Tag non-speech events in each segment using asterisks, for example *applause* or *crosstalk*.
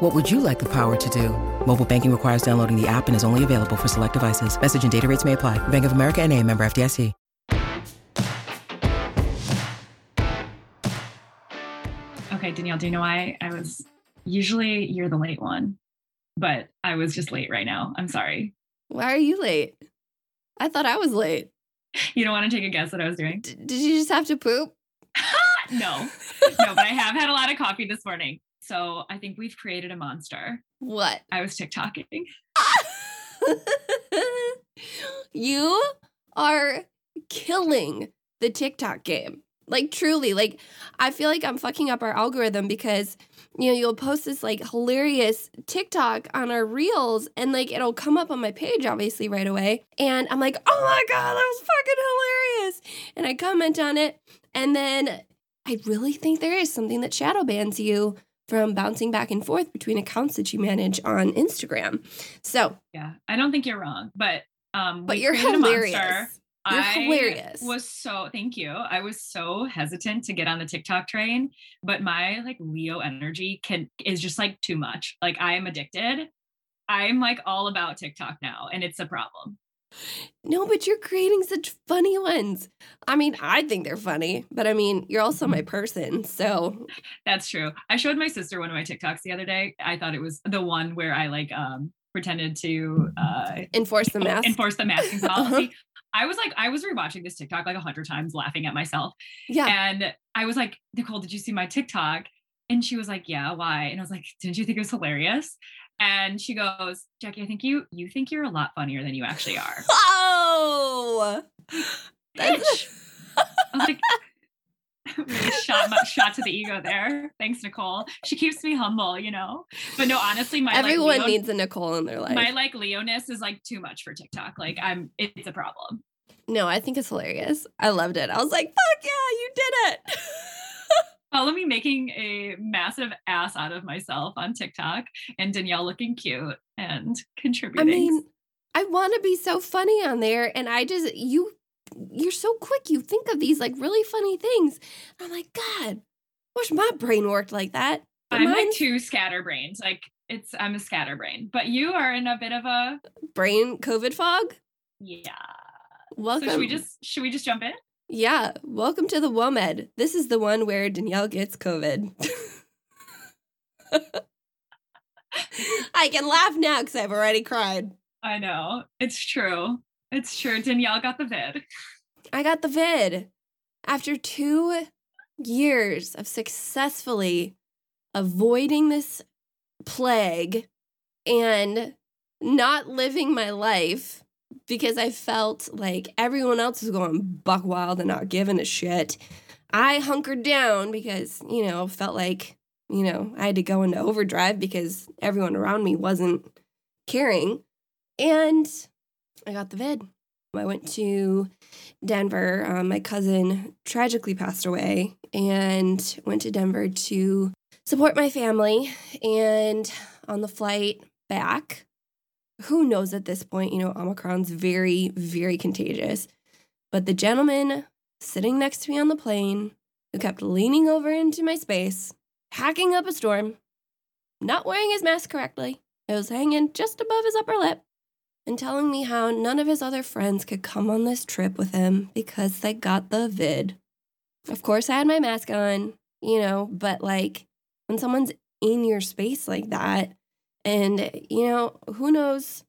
What would you like the power to do? Mobile banking requires downloading the app and is only available for select devices. Message and data rates may apply. Bank of America and a member FDIC. Okay, Danielle, do you know why I was usually you're the late one, but I was just late right now. I'm sorry. Why are you late? I thought I was late. *laughs* You don't want to take a guess what I was doing? D- did you just have to poop? *laughs* no, no, but I have had a lot of coffee this morning. So I think we've created a monster. What? I was TikToking. *laughs* you are killing the TikTok game. Like truly, like I feel like I'm fucking up our algorithm because you know, you'll post this like hilarious TikTok on our reels and like it'll come up on my page obviously right away. And I'm like, "Oh my god, that was fucking hilarious." And I comment on it and then I really think there is something that shadow bans you from bouncing back and forth between accounts that you manage on Instagram. So, yeah, I don't think you're wrong, but um but you're hilarious. monster. You're I hilarious. was so thank you. I was so hesitant to get on the TikTok train, but my like Leo energy can is just like too much. Like I am addicted. I'm like all about TikTok now, and it's a problem. No, but you're creating such funny ones. I mean, I think they're funny, but I mean, you're also my person. So That's true. I showed my sister one of my TikToks the other day. I thought it was the one where I like um pretended to uh enforce the mask. enforce the masking *laughs* policy. I was like, I was rewatching this TikTok like a hundred times, laughing at myself. yeah. And I was like, Nicole, did you see my TikTok? And she was like, Yeah, why? And I was like, Didn't you think it was hilarious? And she goes, Jackie, I think you you think you're a lot funnier than you actually are. *laughs* Oh, *laughs* Bitch. I was like, *laughs* really shot my, shot to the ego there. Thanks, Nicole. She keeps me humble, you know. But no, honestly, my everyone like, Leo, needs a Nicole in their life. my like Leoness is like too much for TikTok. Like I'm, it's a problem. no, I think it's hilarious. I loved it. I was like, fuck yeah, you did it. Follow me making a massive ass out of myself on TikTok and Danielle looking cute and contributing. I mean, I want to be so funny on there, and I just you you're so quick. You think of these like really funny things. I'm like, God, wish my brain worked like that. But I'm like two scatterbrains. Like it's I'm a scatterbrain, but you are in a bit of a brain COVID fog. yeah. Welcome. So should we just should we just jump in? Yeah, welcome to the WOMED. This is the one where Danielle gets COVID. I can laugh now because I've already cried. I know. It's true. It's true. Danielle got the vid. I got the vid after two years of successfully avoiding this plague and not living my life because I felt like everyone else was going buck wild and not giving a shit. I hunkered down because, you know, felt like, you know, I had to go into overdrive because everyone around me wasn't caring. And I got the vid. I went to Denver. Um, my cousin tragically passed away and went to Denver to support my family. And on the flight back, who knows at this point, you know, Omicron's very, very contagious. But the gentleman sitting next to me on the plane who kept leaning over into my space, hacking up a storm, not wearing his mask correctly, it was hanging just above his upper lip, and telling me how none of his other friends could come on this trip with him because they got the vid. Of course, I had my mask on, you know, but like when someone's in your space like that And, you know, who knows?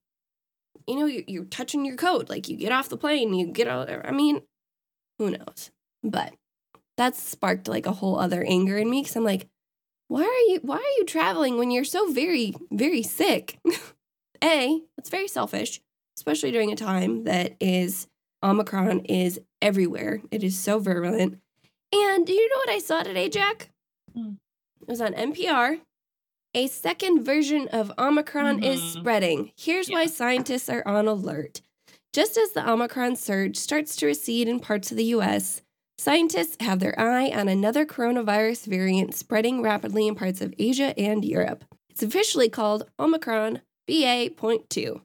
You know, you're, you're touching your coat. Like you get off the plane, you get out. I mean, who knows? But that sparked like a whole other anger in me because I'm like, why are you why are you traveling when you're so very very sick? *laughs* a, it's very selfish, especially during a time that is Omicron is everywhere. It is so virulent. And do you know what I saw today, Jack? Mm. It was on NPR. A second version of Omicron mm-hmm. is spreading. Here's yeah. why scientists are on alert. Just as the Omicron surge starts to recede in parts of the US, scientists have their eye on another coronavirus variant spreading rapidly in parts of Asia and Europe. It's officially called Omicron BA.2.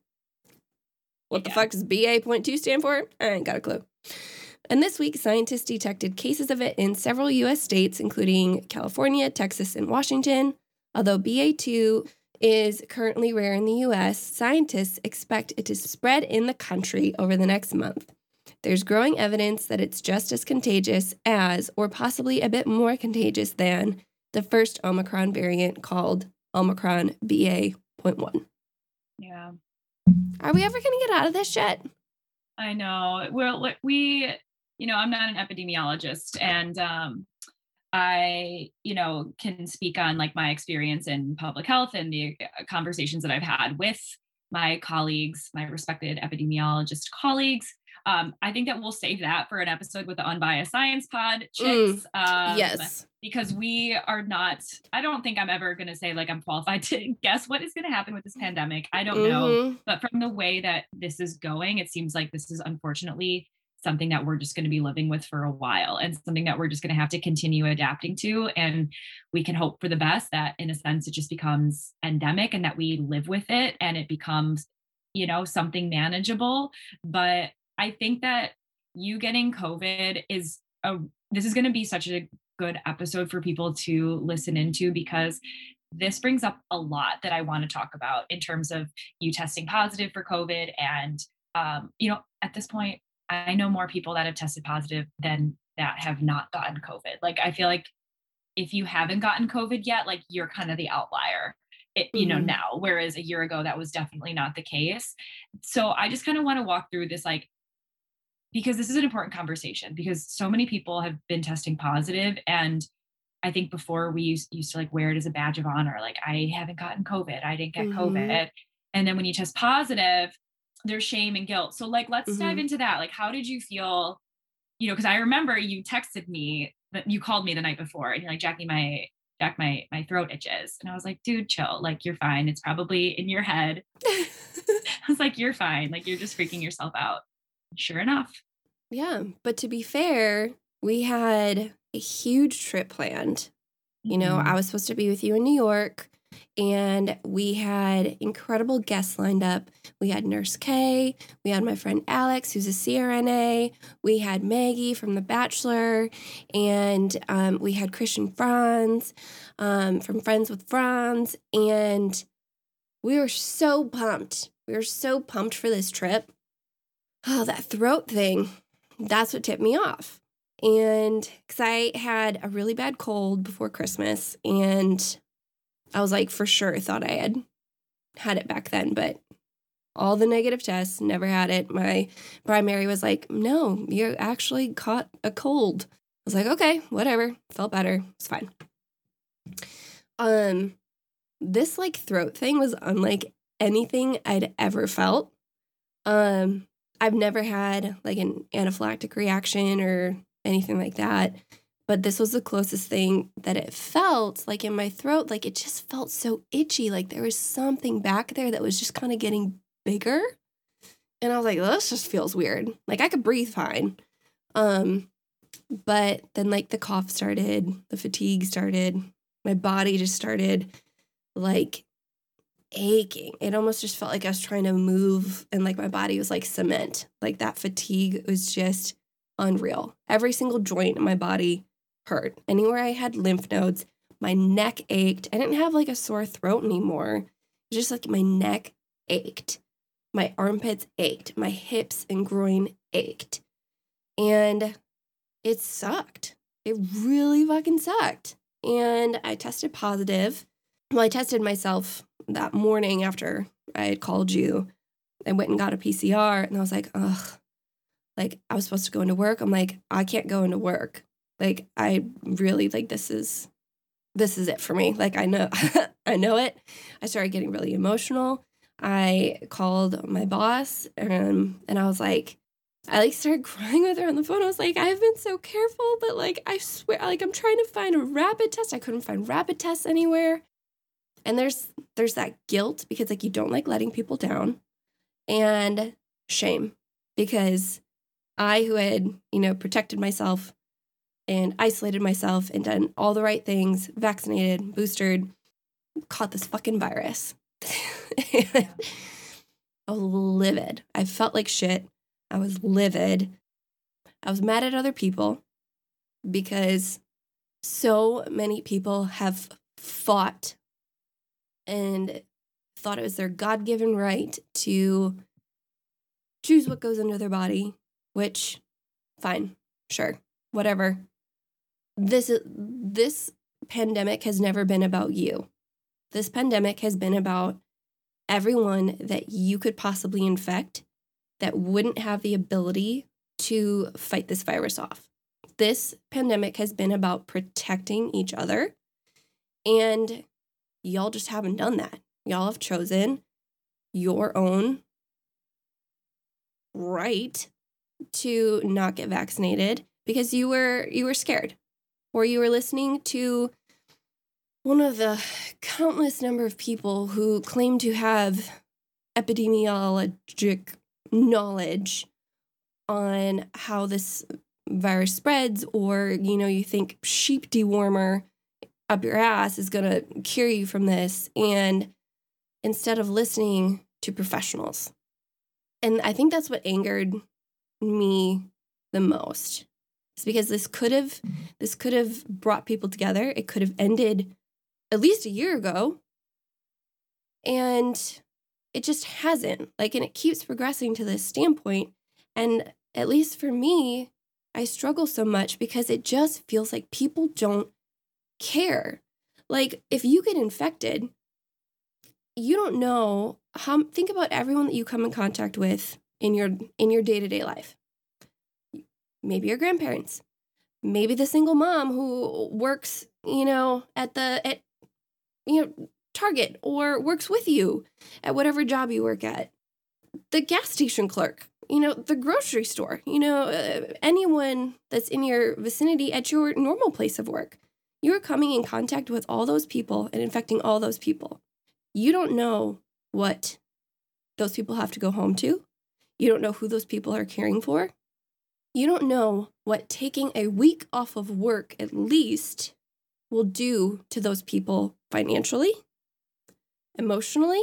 What the fuck does BA.2 stand for? I ain't got a clue. And this week, scientists detected cases of it in several US states, including California, Texas, and Washington. Although BA2 is currently rare in the US, scientists expect it to spread in the country over the next month. There's growing evidence that it's just as contagious as, or possibly a bit more contagious than, the first Omicron variant called Omicron BA.1. Yeah. Are we ever going to get out of this shit? I know. Well, we you know, I'm not an epidemiologist and um, I, you know, can speak on like my experience in public health and the uh, conversations that I've had with my colleagues, my respected epidemiologist colleagues. Um, I think that we'll save that for an episode with the unbiased science pod chicks. Mm, um, yes. Because we are not, I don't think I'm ever going to say like I'm qualified *laughs* to guess what is going to happen with this pandemic. I don't mm-hmm. know. But from the way that this is going, it seems like this is unfortunately something that we're just going to be living with for a while and something that we're just going to have to continue adapting to and we can hope for the best that in a sense it just becomes endemic and that we live with it and it becomes you know something manageable but i think that you getting covid is a this is going to be such a good episode for people to listen into because this brings up a lot that I want to talk about in terms of you testing positive for COVID. And, um, you know, at this point, I know more people that have tested positive than that have not gotten COVID. Like I feel like if you haven't gotten COVID yet, like you're kind of the outlier. It, you know, mm-hmm. now, whereas a year ago that was definitely not the case. So I just kind of want to walk through this like because this is an important conversation because so many people have been testing positive and I think before we used, used to like wear it as a badge of honor like I haven't gotten COVID, I didn't get mm-hmm. COVID. And then when you test positive, there's shame and guilt. So like let's mm-hmm. dive into that. Like how did you feel, you know, because I remember you texted me that you called me the night before and you're like, Jackie, my Jack, my my throat itches. And I was like, dude, chill. Like you're fine. It's probably in your head. *laughs* I was like, you're fine. Like you're just freaking yourself out. Sure enough. Yeah. But to be fair, we had a huge trip planned. You know, mm-hmm. I was supposed to be with you in New York and we had incredible guests lined up. We had Nurse K, we had my friend Alex, who's a CRNA, we had Maggie from The Bachelor, and um, we had Christian Franz um, from Friends with Franz, and we were so pumped. We were so pumped for this trip. Oh, that throat thing, that's what tipped me off. And because I had a really bad cold before Christmas, and I was like, for sure, thought I had had it back then, but all the negative tests, never had it. My primary was like, no, you actually caught a cold. I was like, okay, whatever. Felt better. It's fine. Um, this like throat thing was unlike anything I'd ever felt. Um, I've never had like an anaphylactic reaction or anything like that but this was the closest thing that it felt like in my throat. Like it just felt so itchy. Like there was something back there that was just kind of getting bigger. And i was like oh, this just feels weird. Like i could breathe fine. Um but then like the cough started the fatigue started my body just started like aching. It almost just felt like i was trying to move and like my body was like cement. Like that fatigue was just unreal. Every single joint in my body hurt. Anywhere I had lymph nodes, my neck ached. I didn't have like a sore throat anymore. Just like my neck ached. My armpits ached. My hips and groin ached. And it sucked. It really fucking sucked. And I tested positive well, I tested myself that morning after I had called you. I went and got a PCR and I was like, ugh, like I was supposed to go into work. I'm like, I can't go into work. Like I really like this is this is it for me. Like I know *laughs* I know it. I started getting really emotional. I called my boss and and I was like I like started *laughs* crying with her on the phone. I was like, I've been so careful, but like I swear like I'm trying to find a rapid test. I couldn't find rapid tests anywhere. And there's there's that guilt because like you don't like letting people down and shame because I who had, you know, protected myself and isolated myself and done all the right things, vaccinated, boosted, caught this fucking virus. *laughs* I was livid. I felt like shit. I was livid. I was mad at other people because so many people have fought and thought it was their God given right to choose what goes into their body, which, fine, sure, whatever this this pandemic has never been about you. This pandemic has been about everyone that you could possibly infect that wouldn't have the ability to fight this virus off. This pandemic has been about protecting each other. And y'all just haven't done that. Y'all have chosen your own right to not get vaccinated because you were you were scared or you were listening to one of the countless number of people who claim to have epidemiologic knowledge on how this virus spreads or you know you think sheep dewormer up your ass is going to cure you from this and instead of listening to professionals. And i think that's what angered me the most it's because this could have this could have brought people together. It could have ended at least a year ago. And it just hasn't. Like and it keeps progressing to this standpoint and at least for me, I struggle so much because it just feels like people don't care. Like if you get infected, you don't know how think about everyone that you come in contact with in your in your day-to-day life maybe your grandparents, maybe the single mom who works, you know, at the at you know, Target or works with you at whatever job you work at. The gas station clerk, you know, the grocery store, you know, uh, anyone that's in your vicinity at your normal place of work. You are coming in contact with all those people and infecting all those people. You don't know what those people have to go home to. You don't know who those people are caring for. You don't know what taking a week off of work at least will do to those people financially, emotionally.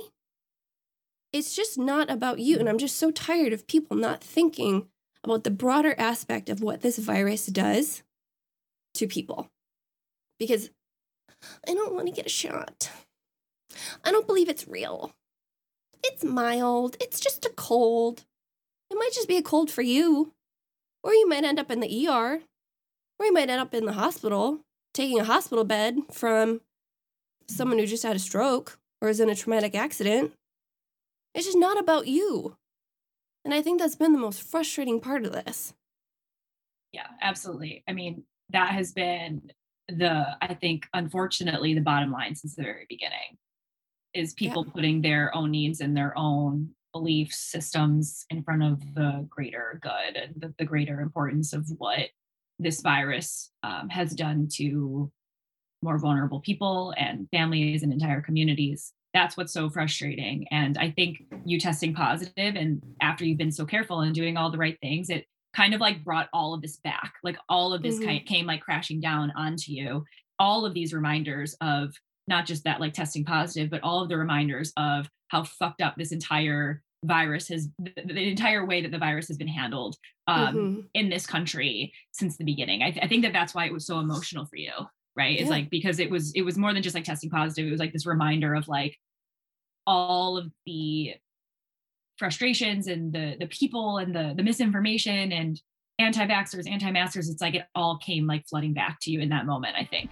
It's just not about you. And I'm just so tired of people not thinking about the broader aspect of what this virus does to people. Because I don't want to get a shot. I don't believe it's real. It's mild. It's just a cold. It might just be a cold for you. Or you might end up in the ER, or you might end up in the hospital taking a hospital bed from someone who just had a stroke or is in a traumatic accident. It's just not about you. And I think that's been the most frustrating part of this. Yeah, absolutely. I mean, that has been the, I think, unfortunately, the bottom line since the very beginning is people yeah. putting their own needs and their own belief systems in front of the greater good and the, the greater importance of what this virus um, has done to more vulnerable people and families and entire communities. That's what's so frustrating. And i think you testing positive and after you've been so careful and doing all the right things it kind of like brought all of this back. Like all of this mm-hmm. kind came like crashing down onto you. All of these reminders of not just that like testing positive but all of the reminders of how fucked up this entire virus has the, entire way that the virus has been handled um, mm-hmm. in this country since the beginning. I, th- I, think that that's why it was so emotional for you, right? Yeah. It's like because it was it was more than just like testing positive. It was like this reminder of like all of the frustrations and the the people and the the misinformation and anti-vaxxers, anti-maskers. It's like it all came like flooding back to you in that moment. I think.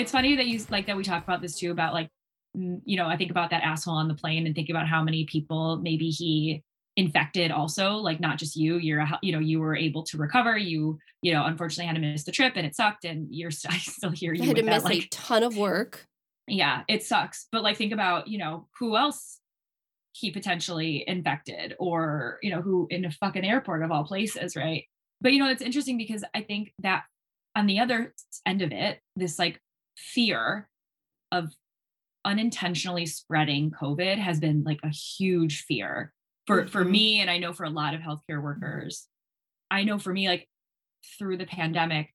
It's funny that you like that we talk about this too about like mm, you know i think about that asshole on the plane and think about how many people maybe he infected also like not just you you're you know you were able to recover you you know unfortunately had to miss the trip and it sucked and you're *laughs* I still here you I had to miss that, a ton of work. yeah it sucks but like think about you know who else he potentially infected or you know who in a fucking airport of all places right but you know it's interesting because i think that on the other end of it this like fear of unintentionally spreading covid has been like a huge fear for for Mhm. me and i know for a lot of healthcare workers i know for me like through the pandemic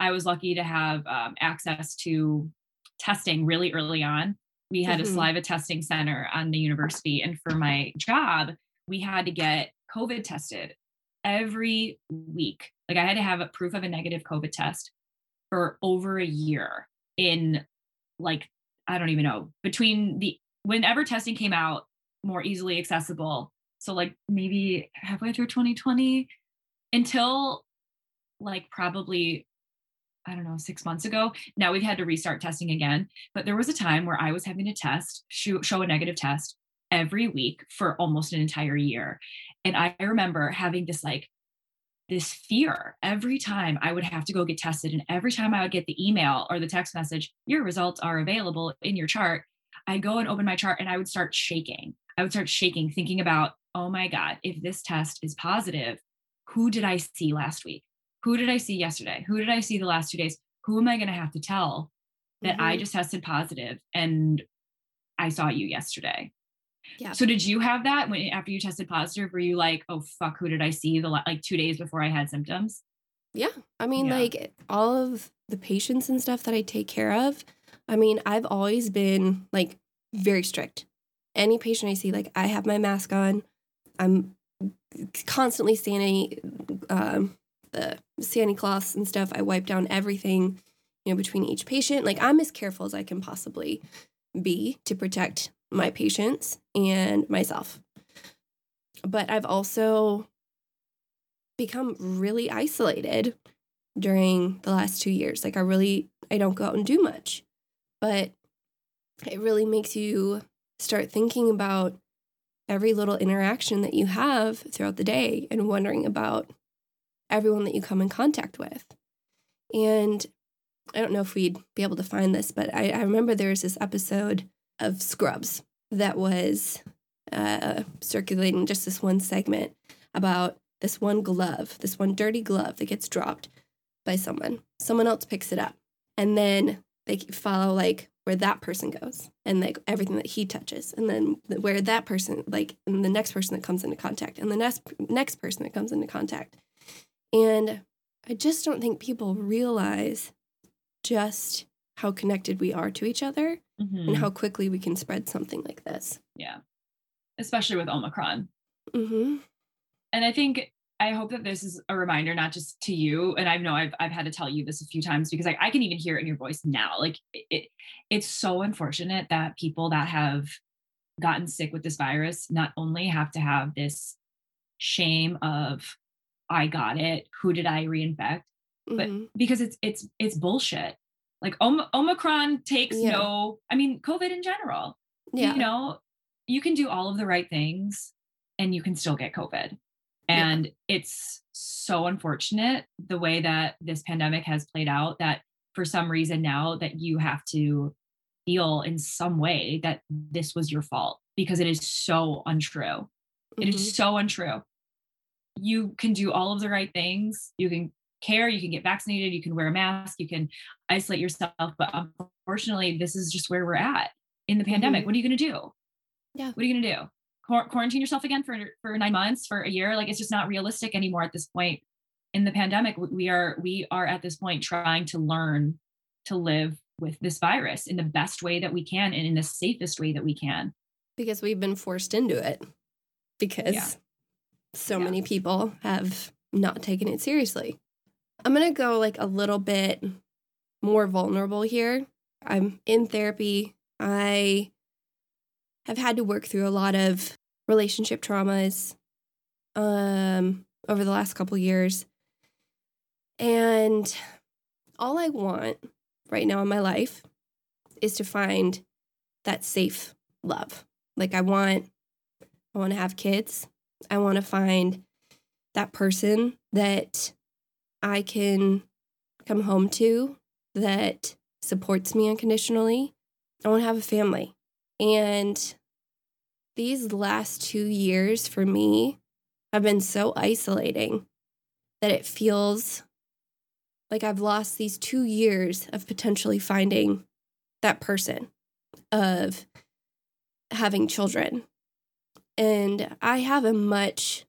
i was lucky to have um, access to testing really early on we had Mhm. a saliva testing center on the university and for my job we had to get covid tested every week like i had to have a proof of a negative covid test for over a year in like i don't even know between the whenever testing came out more easily accessible so like maybe halfway through 2020 until like probably I don't know, six months ago. Now we've had to restart testing again. But there was a time where I was having to test, show, show a negative test every week for almost an entire year. And I remember having this like, this fear every time I would have to go get tested. And every time I would get the email or the text message, your results are available in your chart, I'd go and open my chart and I would start shaking. I would start shaking, thinking about, oh my God, if this test is positive, who did I see last week? Who did I see yesterday? Who did I see the last two days? Who am I going to have to tell that I Mhm. just tested positive and I saw you yesterday? Yeah. So did you have that when after you tested positive? Were you like, oh fuck, who did I see the like two days before I had symptoms? Yeah. I mean, Yeah. like all of the patients and stuff that I take care of, I mean, I've always been like very strict. Any patient I see, like I have my mask on. I'm constantly standing um, the Sani-Cloths and stuff. I wipe down everything, you know, between each patient. Like I'm as careful as I can possibly be to protect my patients and myself. But I've also become really isolated during the last two years. Like I really I don't go out and do much. But it really makes you start thinking about every little interaction that you have throughout the day and wondering about everyone that you come in contact with. And I don't know if we'd be able to find this, but I, I remember there was this episode of Scrubs that was uh, circulating just this one segment about this one glove, this one dirty glove that gets dropped by someone. Someone else picks it up. And then they follow like where that person goes and like everything that he touches. And then where that person, like, and the next person that comes into contact and the next next person that comes into contact. And I just don't think people realize just how connected we are to each other Mhm. and how quickly we can spread something like this. yeah, especially with Omicron. Mm-hmm. and I think I hope that this is a reminder, not just to you. And I know I've I've had to tell you this a few times because like I can even hear it in your voice now. Like it, it it's so unfortunate that people that have gotten sick with this virus not only have to have this shame of I got it, who did I reinfect? But Mhm. because it's it's it's bullshit. Like Om- Omicron takes Yeah. no, I mean, COVID in general Yeah. you know, you can do all of the right things and you can still get COVID. Yeah. And it's so unfortunate the way that this pandemic has played out that for some reason now that you have to feel in some way that this was your fault because it is so untrue. It Mhm. is so untrue. You can do all of the right things. You can care, you can get vaccinated, you can wear a mask, you can isolate yourself. But unfortunately, this is just where we're at in the pandemic. Mhm. What are you going to do? Yeah. What are you going to do? Quar- quarantine yourself again for, for nine months, for a year? Like it's just not realistic anymore at this point in the pandemic. We- We are, we are at this point trying to learn to live with this virus in the best way that we can and in the safest way that we can. because we've been forced into it because Yeah. so Yeah. many people have not taken it seriously. I'm going to go like a little bit more vulnerable here. I'm in therapy. I have had to work through a lot of relationship traumas um over the last couple years. And all I want right now in my life is to find that safe love. Like I want I want to have kids. I want to find that person that I can come home to that supports me unconditionally. I want to have a family. And these last 2 years for me have been so isolating that it feels like I've lost these 2 years of potentially finding that person of having children. And I have a much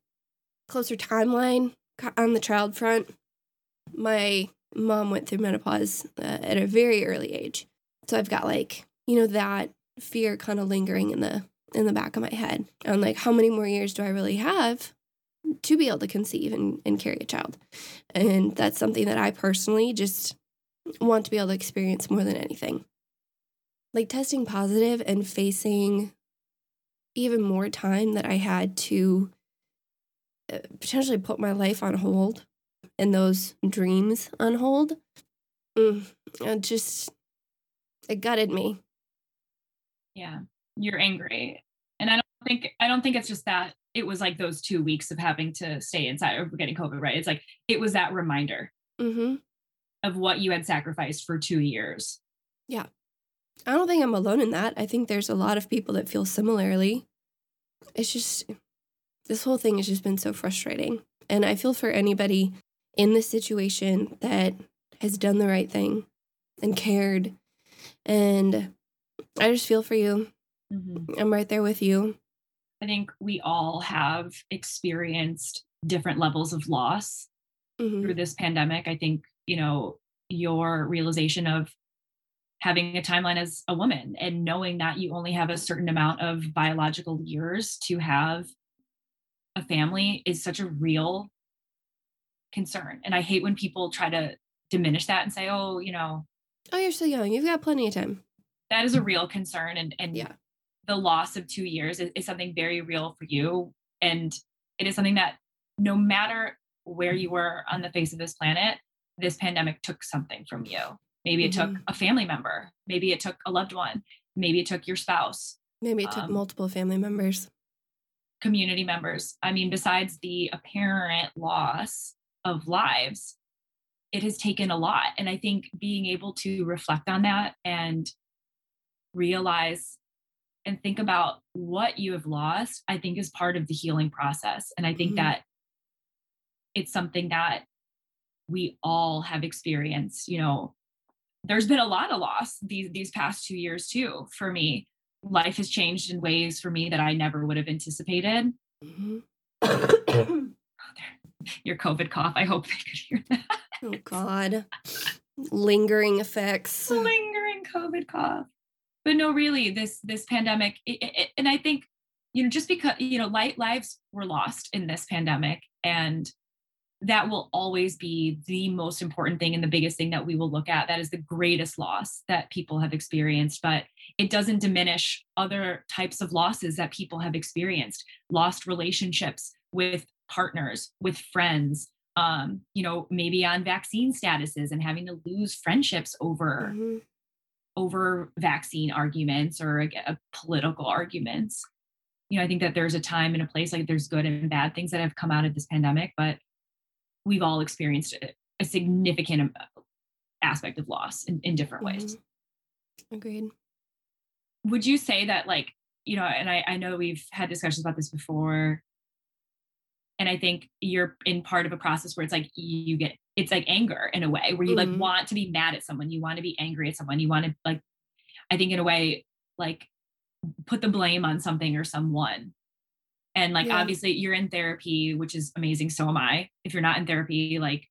closer timeline on the child front. My mom went through menopause uh, at a very early age. So I've got like, you know, that fear kind of lingering in the in the back of my head. And like how many more years do I really have to be able to conceive and, and carry a child? And that's something that I personally just want to be able to experience more than anything like testing positive and facing even more time that I had to uh, potentially put my life on hold and those dreams on hold. Mm, it just, it gutted me. Yeah, you're angry. And I don't think, I don't think it's just that it was like those two weeks of having to stay inside or getting COVID, right? It's like, it was that reminder mm-hmm. of what you had sacrificed for two years. Yeah. I don't think I'm alone in that. I think there's a lot of people that feel similarly. It's just, this whole thing has just been so frustrating. And I feel for anybody in this situation that has done the right thing and cared. And I just feel for you. Mm-hmm. I'm right there with you. I think we all have experienced different levels of loss mm-hmm. through this pandemic. I think, you know, your realization of having a timeline as a woman and knowing that you only have a certain amount of biological years to have a family is such a real concern. And I hate when people try to diminish that and say, oh, you know, oh, you're so young. You've got plenty of time. That is a real concern. And, and yeah. the loss of two years is, is something very real for you. And it is something that no matter where you were on the face of this planet, this pandemic took something from you. Maybe it mm-hmm. took a family member. Maybe it took a loved one. Maybe it took your spouse. Maybe it took um, multiple family members. Community members. I mean, besides the apparent loss of lives, it has taken a lot. And I think being able to reflect on that and realize and think about what you have lost, I think is part of the healing process. And I think mm-hmm. that it's something that we all have experienced, you know, there's been a lot of loss these these past two years too for me life has changed in ways for me that i never would have anticipated mm-hmm. *coughs* *coughs* your covid cough. I hope they could hear that. Oh god. Lingering effects. Lingering covid cough. But no really this this pandemic it, it, and i think you know just because you know light lives were lost in this pandemic and that will always be the most important thing and the biggest thing that we will look at. That is the greatest loss that people have experienced, but it doesn't diminish other types of losses that people have experienced. Lost relationships with partners, with friends, um, you know, maybe on vaccine statuses and having to lose friendships over. Mm-hmm. over vaccine arguments or uh, political arguments you know i think that there's a time and a place like there's good and bad things that have come out of this pandemic but we've all experienced a, a significant aspect of loss in, in different mm-hmm. ways. Agreed. Would you say that, like, you know, and I, I know we've had discussions about this before, and I think you're in part of a process where it's like you get it's like anger in a way where you mm-hmm. like want to be mad at someone, you want to be angry at someone, you want to like, I think in a way like put the blame on something or someone and like, yeah. obviously, you're in therapy, which is amazing. So am I. If you're not in therapy, like,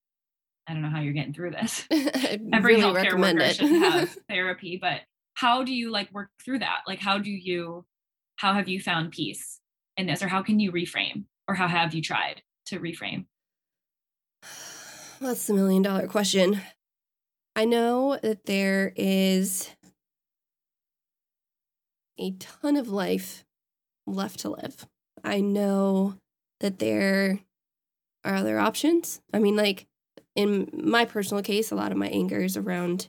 I don't know how you're getting through this. *laughs* Every really healthcare worker it. should have *laughs* therapy, but how do you like work through that? Like, how do you, how have you found peace in this, or how can you reframe, or how have you tried to reframe? That's the million dollar question. I know that there is a ton of life left to live. I know that there are other options. I mean, like in my personal case, a lot of my anger is around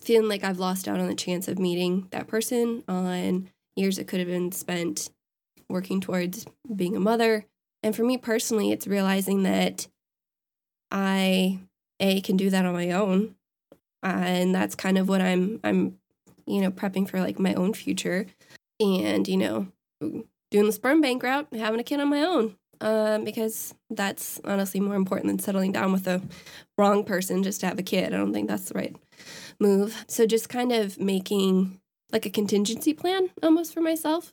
feeling like I've lost out on the chance of meeting that person on years that could have been spent working towards being a mother. And for me personally, it's realizing that I a can do that on my own, and that's kind of what I'm I'm you know prepping for like my own future, and you know doing the sperm bank route, having a kid on my own, um, because that's honestly more important than settling down with a wrong person just to have a kid. I don't think that's the right move. So just kind of making like a contingency plan almost for myself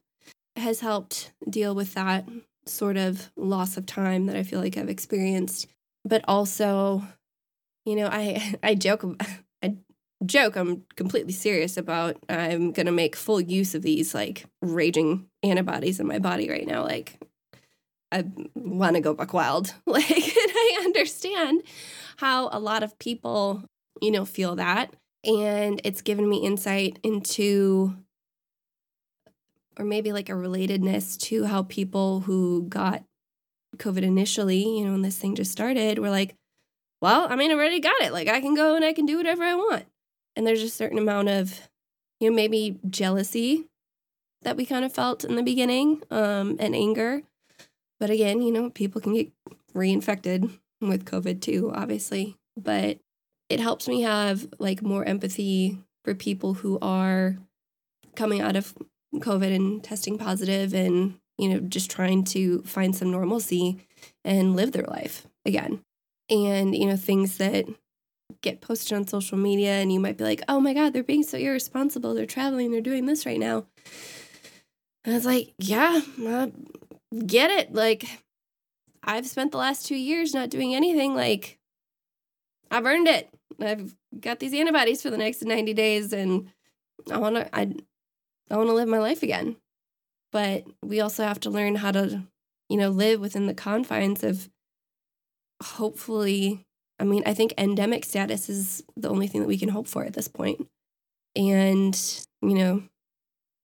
has helped deal with that sort of loss of time that I feel like I've experienced. But also, you know, I *laughs* I joke I joke I'm completely serious about I'm going to make full use of these like raging antibodies in my body right now like I want to go buck wild. *laughs* Like I understand how a lot of people, you know, feel that and it's given me insight into or maybe like a relatedness to how people who got COVID initially, you know, when this thing just started, were like, well, I mean, I already got it. Like, I can go and I can do whatever I want. And there's a certain amount of, you know, maybe jealousy that we kind of felt in the beginning um, and anger. But again, you know, people can get reinfected with COVID too, obviously. But it helps me have like more empathy for people who are coming out of COVID and testing positive and, you know, just trying to find some normalcy and live their life again. And, you know, things that get posted on social media and you might be like, oh my God, they're being so irresponsible. They're traveling, they're doing this right now. And it's like, yeah, uh, get it. Like, I've spent the last two years not doing anything. Like, I've earned it. I've got these antibodies for the next 90 days and I want to I I want to live my life again. But we also have to learn how to, you know, live within the confines of hopefully I mean, I think endemic status is the only thing that we can hope for at this point. And, you know,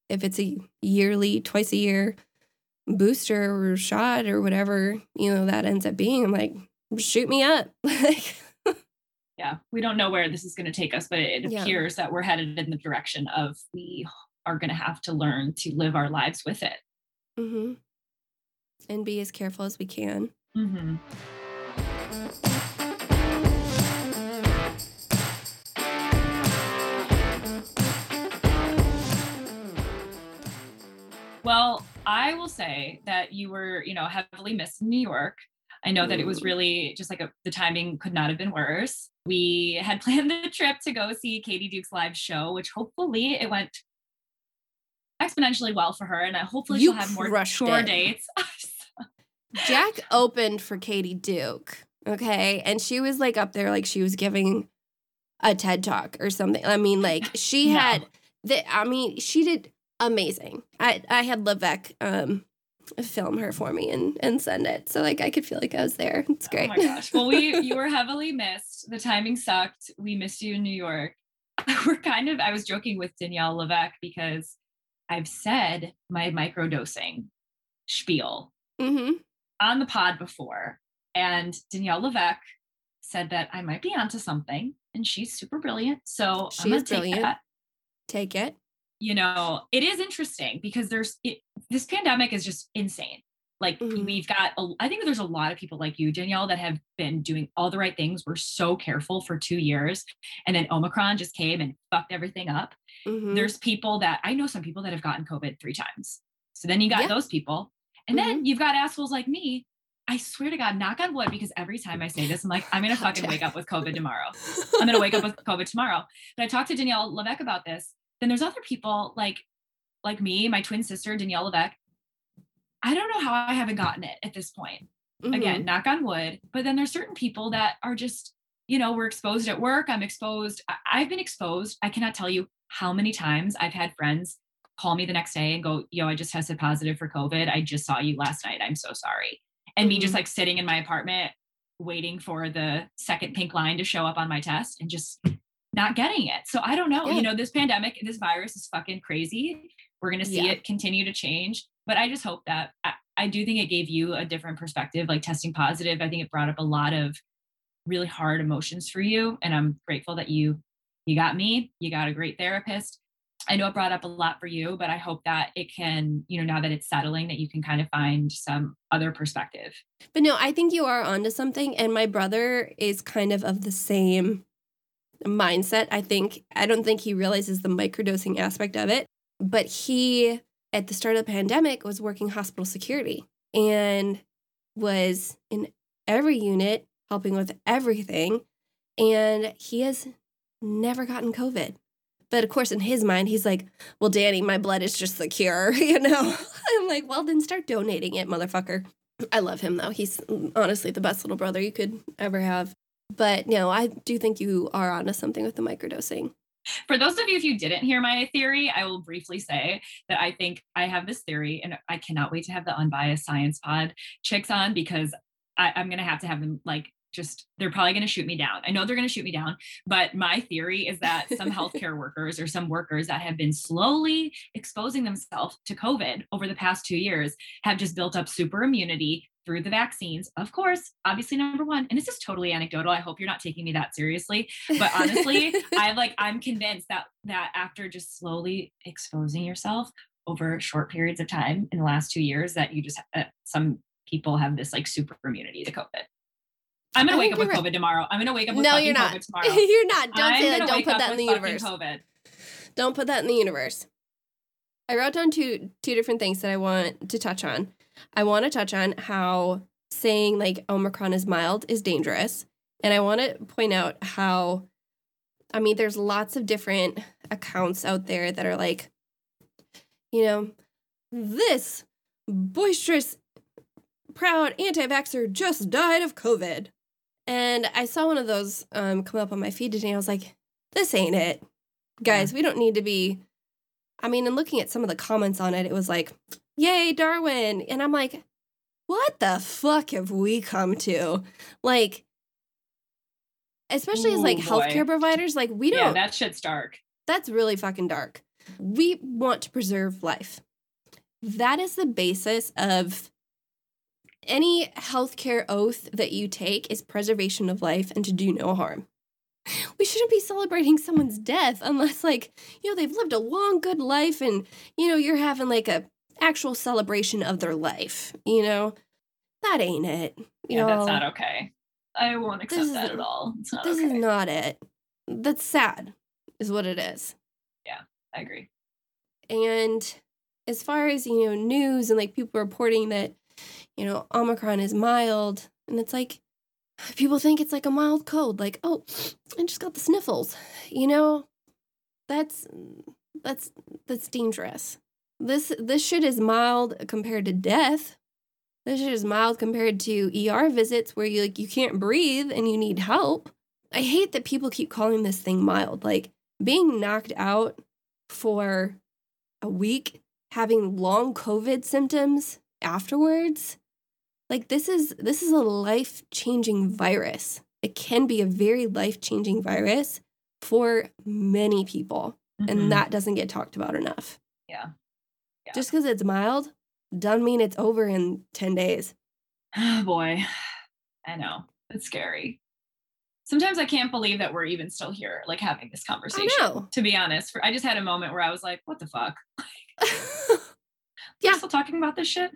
if it's a yearly, twice a year booster or shot or whatever, you know, that ends up being, I'm like, shoot me up. *laughs* like yeah, we don't know where this is going to take us, but it yeah. appears that we're headed in the direction of we are going to have to learn to live our lives with it. Mm-hmm. And be as careful as we can. Mm-hmm. Well, I will say that you were, you know, heavily missed in New York. I know that it was really just like a, the timing could not have been worse. We had *laughs* planned the trip to go see Katie Duke's live show, which hopefully it went exponentially well for her. And I hopefully you she'll have more tour it. dates. *laughs* Jack opened for Katie Duke. Okay. And she was like up there, like she was giving a TED talk or something. I mean, like she *laughs* no. had the, I mean, she did amazing. I, I had Levesque um, film her for me and and send it so like i could feel like i was there it's great oh my gosh well we *laughs* you were heavily missed the timing sucked we missed you in new york we're kind of i was joking with danielle levesque because i've said my microdosing spiel mm-hmm. on the pod before and danielle levesque said that i might be onto something and she's super brilliant so she's I'm brilliant that. take it you know, it is interesting because there's it, this pandemic is just insane. Like mm-hmm. we've got, a, I think there's a lot of people like you, Danielle, that have been doing all the right things. We're so careful for two years, and then Omicron just came and fucked everything up. Mm-hmm. There's people that I know some people that have gotten COVID three times. So then you got yeah. those people, and mm-hmm. then you've got assholes like me. I swear to God, knock on wood, because every time I say this, I'm like, I'm gonna *laughs* fucking wake up with COVID tomorrow. I'm gonna wake up with *laughs* COVID tomorrow. But I talked to Danielle Levesque about this, then there's other people like like me, my twin sister Danielle Levesque. I don't know how I haven't gotten it at this point. Mm-hmm. Again, knock on wood. But then there's certain people that are just, you know, we're exposed at work. I'm exposed. I've been exposed. I cannot tell you how many times I've had friends call me the next day and go, yo, I just tested positive for COVID. I just saw you last night. I'm so sorry. And mm-hmm. me just mm-hmm. like sitting in my apartment waiting for the second pink line to show up on my test and just not getting it. So I don't know. Yeah. You know, this pandemic, this virus is fucking crazy. We're going to see yeah. it continue to change. But I just hope that I, I do think it gave you a different perspective, like testing positive. I think it brought up a lot of really hard emotions for you. And I'm grateful that you you got me, you got a great therapist. I know it brought up a lot for you, but I hope that it can, you know, now that it's settling, that you can kind of find some other perspective. But no, I think you are onto something. And my brother is kind of of the same mindset. I think, I don't think he realizes the microdosing aspect of it, but he, at the start of the pandemic, was working hospital security and was in every unit helping with everything. And he has never gotten COVID. But of course, in his mind, he's like, well, Danny, my blood is just the cure, *laughs* you know? *laughs* I'm like, well, then start donating it, motherfucker. *clears throat* I love him, though. He's honestly the best little brother you could ever have. But no, I do think you are onto something with the microdosing. For those of you if you didn't hear my theory, I will briefly say that I think I have this theory, and I cannot wait to have the unbiased science pod chicks on because I, I'm gonna have to have them like just they're probably going to shoot me down. I know they're going to shoot me down, but my theory is that some *laughs* healthcare workers or some workers that have been slowly exposing themselves to COVID over the past 2 years have just built up super immunity through the vaccines. Of course, obviously number 1, and this is totally anecdotal. I hope you're not taking me that seriously, but honestly, *laughs* I like I'm convinced that that after just slowly exposing yourself over short periods of time in the last 2 years that you just uh, some people have this like super immunity to COVID. I'm gonna wake up with right. COVID tomorrow. I'm gonna wake up with no, you're not. COVID *laughs* tomorrow. you're not. Don't I'm say that. Don't put that in the universe. COVID. Don't put that in the universe. I wrote down two two different things that I want to touch on. I want to touch on how saying like Omicron is mild is dangerous, and I want to point out how, I mean, there's lots of different accounts out there that are like, you know, this boisterous, proud anti-vaxxer just died of COVID. And I saw one of those um, come up on my feed today. I was like, this ain't it. Guys, we don't need to be. I mean, and looking at some of the comments on it, it was like, yay, Darwin. And I'm like, what the fuck have we come to? Like, especially Ooh, as like boy. healthcare providers, like we don't. Yeah, that shit's dark. That's really fucking dark. We want to preserve life. That is the basis of any healthcare oath that you take is preservation of life and to do no harm. We shouldn't be celebrating someone's death unless like, you know, they've lived a long good life and, you know, you're having like a actual celebration of their life, you know? That ain't it. Yeah, know? that's not okay. I won't accept this that is, at all. This okay. is not it. That's sad, is what it is. Yeah, I agree. And as far as, you know, news and like people reporting that you know, Omicron is mild. And it's like, people think it's like a mild cold, like, oh, I just got the sniffles. You know, that's that's that's dangerous. This this shit is mild compared to death. This shit is mild compared to ER visits where you like you can't breathe and you need help. I hate that people keep calling this thing mild. Like being knocked out for a week, having long COVID symptoms afterwards like this is this is a life-changing virus. It can be a very life-changing virus for many people. Mm-hmm. And that doesn't get talked about enough. Yeah. yeah. Just because it's mild doesn't mean it's over in 10 days. Oh *sighs* boy. *sighs* I know. It's scary. Sometimes I can't believe that we're even still here, like having this conversation. To be honest, I just had a moment where I was like, "What the fuck?" *laughs* *laughs* yeah, still talking about this shit.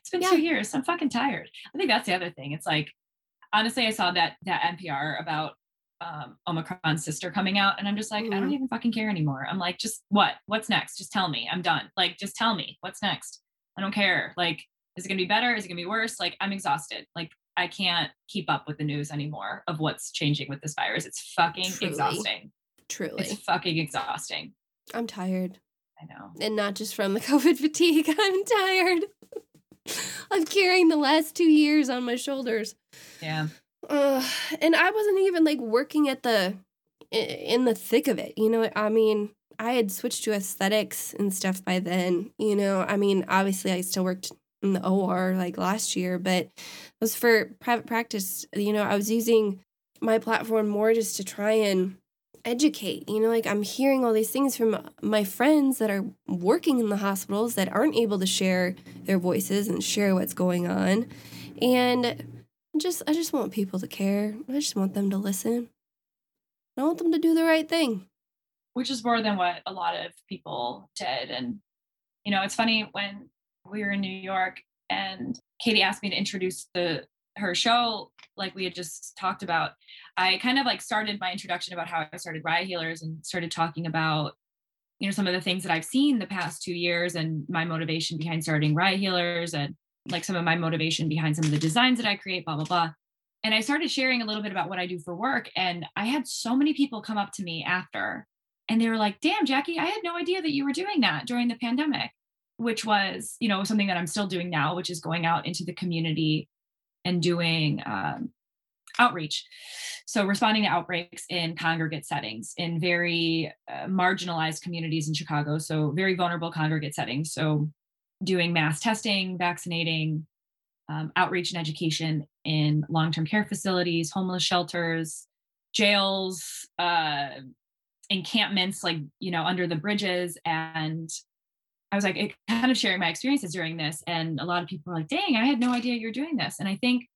It's been yeah. two years. I'm fucking tired. I think that's the other thing. It's like, honestly, I saw that that NPR about um, Omicron's sister coming out, and I'm just like, mm. I don't mm-hmm. even fucking care anymore. I'm like, just what? What's next? Just tell me. I'm done. Like, just tell me what's next. I don't care. Like, is it gonna be better? Is it gonna be worse? Like, I'm exhausted. Like, I can't keep up with the news anymore of what's changing with this virus. It's fucking Truly. exhausting. Truly, it's fucking exhausting. I'm tired. I know, and not just from the *laughs* COVID fatigue. I'm tired. *laughs* I'm carrying the last two years on my shoulders. Yeah. Uh, and I wasn't even like working at the in the thick of it. You know, I mean, I had switched to aesthetics and stuff by then. You know, I mean, obviously, I still worked in the OR like last year, but it was for private practice. You know, I was using my platform more just to try and educate. You know, like I'm hearing all these things from my friends that are working in the hospitals that aren't able to share their voices and share what's going on. And just I just want people to care. I just want them to listen. I want them to do the right thing. which is more than what a lot of people did. And, you know, it's funny when we were in New York and Katie asked me to introduce the her show, like we had just talked about. I kind of like started my introduction about how I started Riot Healers and started talking about, you know, some of the things that I've seen the past two years and my motivation behind starting Riot Healers and like some of my motivation behind some of the designs that I create, blah, blah, blah. And I started sharing a little bit about what I do for work. And I had so many people come up to me after and they were like, damn, Jackie, I had no idea that you were doing that during the pandemic, which was, you know, something that I'm still doing now, which is going out into the community and doing um, outreach. So, responding to outbreaks in congregate settings in very uh, marginalized communities in Chicago. So, very vulnerable congregate settings. So, doing mass testing, vaccinating, um, outreach and education in long term care facilities, homeless shelters, jails, uh, encampments, like, you know, under the bridges. And I was like, kind of sharing my experiences during this. And a lot of people were like, dang, I had no idea you're doing this. And I think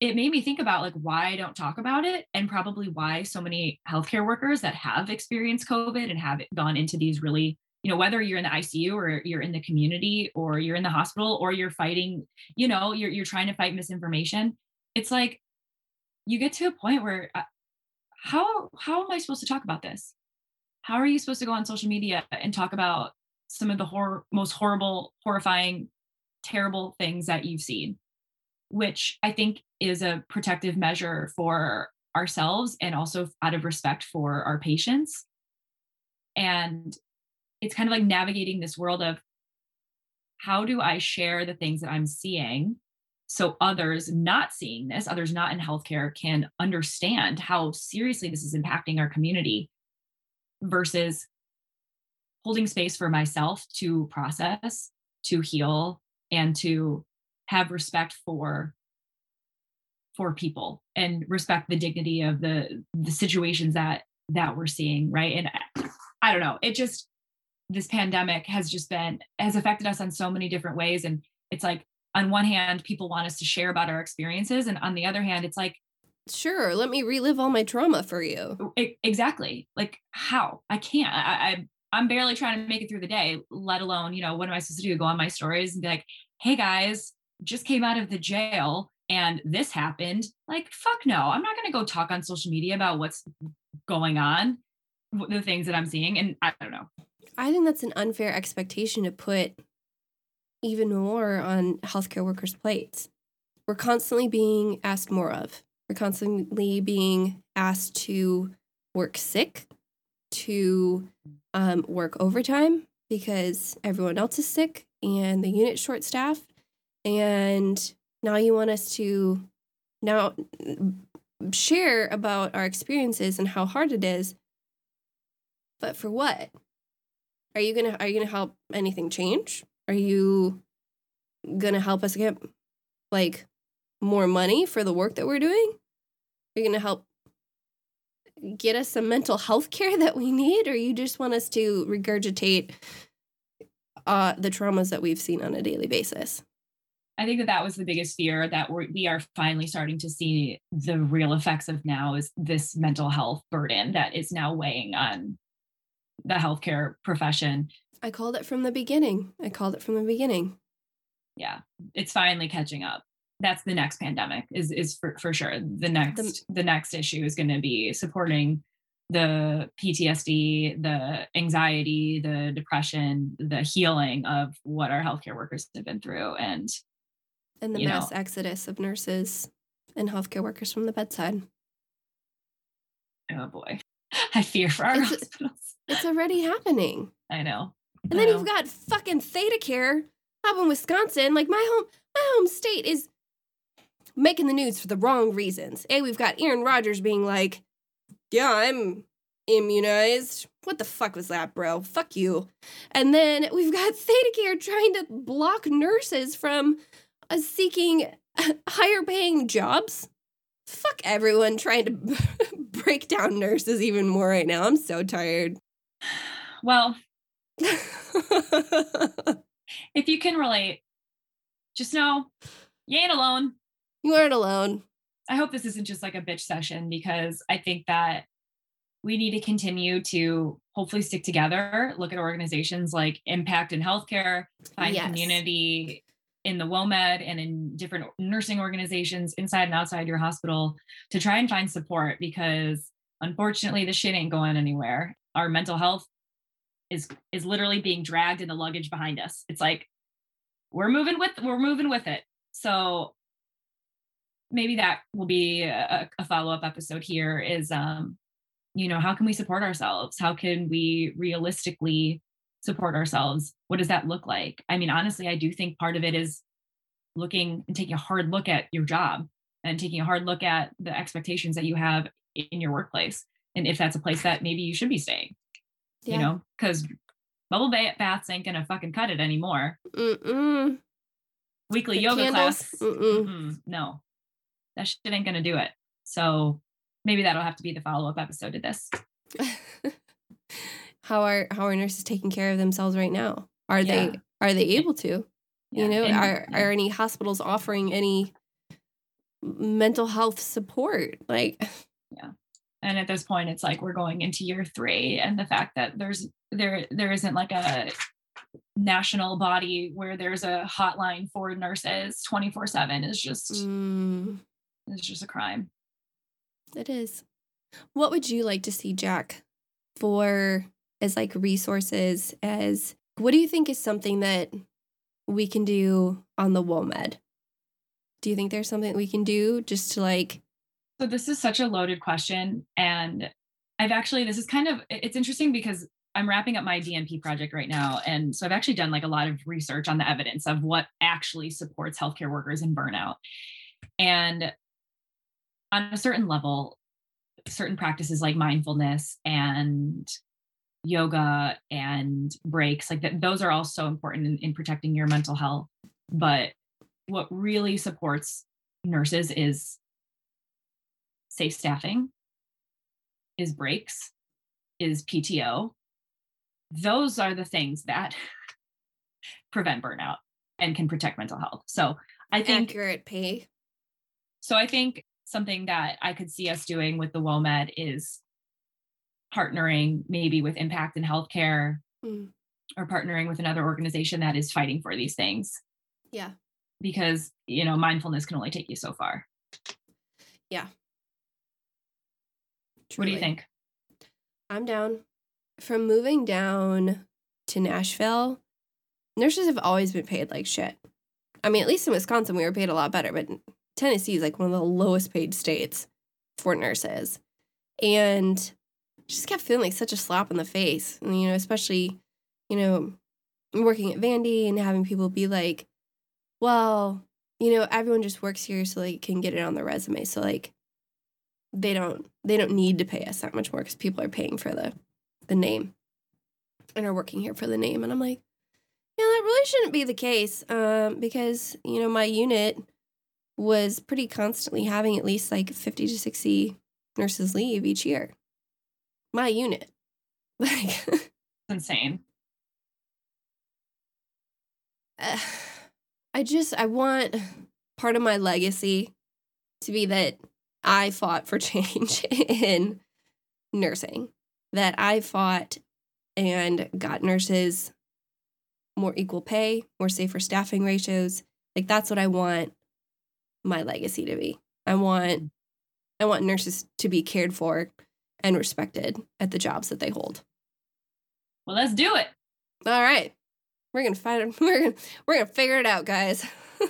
it made me think about like why I don't talk about it and probably why so many healthcare workers that have experienced COVID and have gone into these really, you know, whether you're in the ICU or you're in the community or you're in the hospital or you're fighting, you know, you're, you're trying to fight misinformation. It's like you get to a point where uh, how, how am I supposed to talk about this? How are you supposed to go on social media and talk about some of the hor- most horrible, horrifying, terrible things that you've seen? which I think is a protective measure for ourselves and also out of respect for our patients. And it's kind of like navigating this world of how do I share the things that I'm seeing so others not seeing this, others not in healthcare, can understand how seriously this is impacting our community versus holding space for myself to process, to heal, and to have respect for for people and respect the dignity of the the situations that that we're seeing right? And I, I don't know it just this pandemic has just been has affected us on so many different ways. And it's like on one hand people want us to share about our experiences and on the other hand it's like Sure, let me relive all my trauma for you. it, exactly like how? I can't I, I i'm barely trying to make it through the day let alone you know what am i supposed to do? Go on my stories and be like hey guys just came out of the jail and this happened. Like fuck no. I'm not going to go talk on social media about what's going on the things that i'm seeing and i don't know. I think that's an unfair expectation to put even more on healthcare workers' plates. We're constantly being asked more of. We're constantly being asked to work sick, to um, work overtime because everyone else is sick and the unit's short staffed. And now you want us to now share about our experiences and how hard it is. But for what? Are you gonna are you gonna help anything change? Are you gonna help us get like more money for the work that we're doing? Are you gonna help get us some mental health care that we need, or you just want us to regurgitate uh, the traumas that we've seen on a daily basis? i think that that was the biggest fear that we're, we are finally starting to see the real effects of now is this mental health burden that is now weighing on the healthcare profession I called it from the beginning. I called it from the beginning. yeah it's finally catching up that's the next pandemic is is for, for sure the next the next issue is going to be supporting the ptsd the anxiety the depression the healing of what our healthcare workers have been through and And the mass know. exodus of nurses and healthcare workers from the bedside. oh boy *laughs* i fear for our It's- hospitals It's already happening. *laughs* i know And then I you've got fucking ThedaCare up in Wisconsin. Like my home, my home state is making the news for the wrong reasons. A, we've got Aaron Rodgers being like, "Yeah, I'm immunized." What the fuck was that, bro? Fuck you. And then we've got *laughs* ThedaCare trying to block nurses from uh, seeking *laughs* higher paying jobs. Fuck everyone trying to *laughs* break down nurses even more right now. I'm so tired. well if you can relate just know you ain't alone you aren't alone. I hope this isn't just like a bitch session because I think that we need to continue to hopefully stick together, look at organizations like Impact in Healthcare, find Yes. community in the WOMED and in different nursing organizations inside and outside your hospital to try and find support because unfortunately the shit ain't going anywhere. Our mental health is is literally being dragged in the luggage behind us. It's like we're moving with we're moving with it. So maybe that will be a, a follow-up episode here is um you know how can we support ourselves how can we realistically support ourselves what does that look like i mean honestly i do think part of it is looking and taking a hard look at your job and taking a hard look at the expectations that you have in your workplace and if that's a place that maybe you should be staying Yeah. you know because bubble ba- baths ain't gonna fucking cut it anymore Mm-mm. weekly The yoga candles? class Mm-mm. Mm-mm, no that shit ain't gonna do it so maybe that'll have to be the follow-up episode to this *laughs* how are how are nurses taking care of themselves right now? Are Yeah. they are they able to? Yeah, You know, and- are yeah. are any hospitals offering any mental health support? Like, *laughs* yeah. and at this point it's like we're going into year three and the fact that there's there there isn't like a national body where there's a hotline for nurses 24 7 is just mm, is just a crime it is. What would you like to see, Jack, for as like resources? As what do you think is something that we can do on the WOMED? Do you think there's something we can do just to like? So this is such a loaded question. And I've actually, this is kind of, it's interesting because I'm wrapping up my DNP project right now. And so I've actually done like a lot of research on the evidence of what actually supports healthcare workers in burnout. And on a certain level, certain practices like mindfulness and yoga and breaks, like that, those are all so important in, in protecting your mental health. But what really supports nurses is safe staffing, is breaks, is PTO. Those are the things that *laughs* prevent burnout and can protect mental health. So I think accurate pay. so I think something that I could see us doing with the WOMED is partnering maybe with Impact in Healthcare Mm. or partnering with another organization that is fighting for these things Yeah. because you know mindfulness can only take you so far. Yeah. What do you think? I'm down. From moving down to Nashville, nurses have always been paid like shit. I mean, at least in Wisconsin, we were paid a lot better, but Tennessee is like one of the lowest paid states for nurses. And just kept feeling like such a slap in the face. And, you know, especially, you know, working at Vandy and having people be like, well, you know, everyone just works here so they can get it on their resume. So like they don't they don't need to pay us that much more because people are paying for the the name and are working here for the name. And I'm like, yeah, that really shouldn't be the case um, because you know my unit was pretty constantly having at least like 50 to 60 nurses leave each year. My unit, *laughs* like. It's insane. uh, *sighs* I just I want part of my legacy to be that I fought for *laughs* change in nursing. That I fought and got nurses more equal pay, more safer staffing ratios. Like that's what I want my legacy to be. I want mm. I want nurses to be cared for and respected at the jobs that they hold. Well, let's do it. All right. We're gonna find *laughs* we're gonna we're gonna figure it out, guys. *laughs*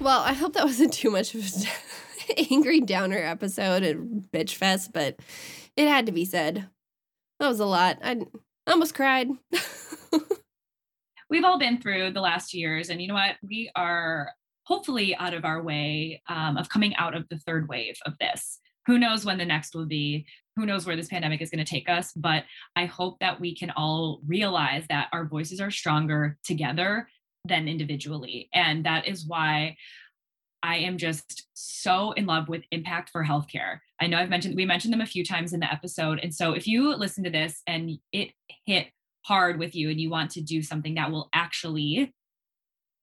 well, I hope that wasn't too much of an *laughs* angry downer episode and bitch fest, but it had to be said. That was a lot. I almost cried. *laughs* We've all been through the last years, and you know what? We are hopefully out of our way um, of coming out of the third wave of this. Who knows when the next will be? Who knows where this pandemic is going to take us? But I hope that we can all realize that our voices are stronger together than individually. And that is why I am just so in love with Impact for Healthcare. I know I've mentioned, we mentioned them a few times in the episode. And so if you listen to this and it hit hard with you and you want to do something that will actually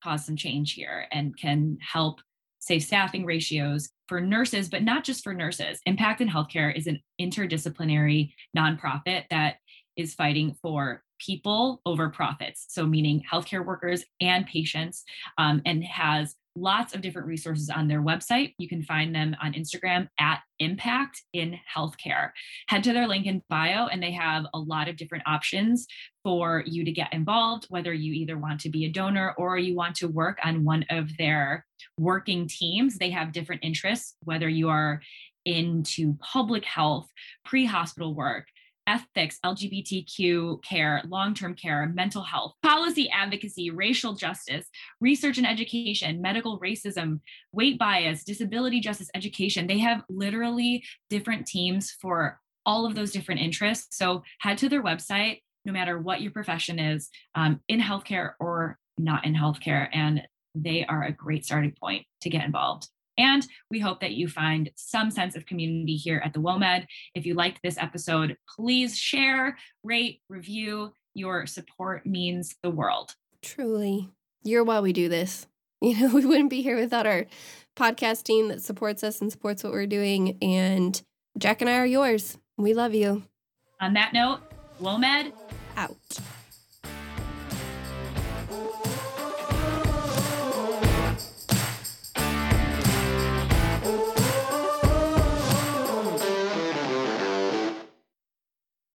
cause some change here and can help save staffing ratios for nurses, but not just for nurses. Impact in Healthcare is an interdisciplinary nonprofit that is fighting for people over profits. So, meaning healthcare workers and patients, um, and has lots of different resources on their website. You can find them on Instagram at Impact in Healthcare. Head to their link in bio, and they have a lot of different options for you to get involved, whether you either want to be a donor or you want to work on one of their working teams. They have different interests, whether you are into public health, pre hospital work, ethics, LGBTQ care, long term care, mental health, policy advocacy, racial justice, research and education, medical racism, weight bias, disability justice education. They have literally different teams for all of those different interests. So head to their website, no matter what your profession is, um, in healthcare or not in healthcare. And they are a great starting point to get involved. And we hope that you find some sense of community here at the WOMED. If you liked this episode, please share, rate, review. Your support means the world. Truly. You're why we do this. *laughs* You know, we wouldn't be here without our podcast team that supports us and supports what we're doing. And Jack and I are yours. We love you. On that note, WOMED out.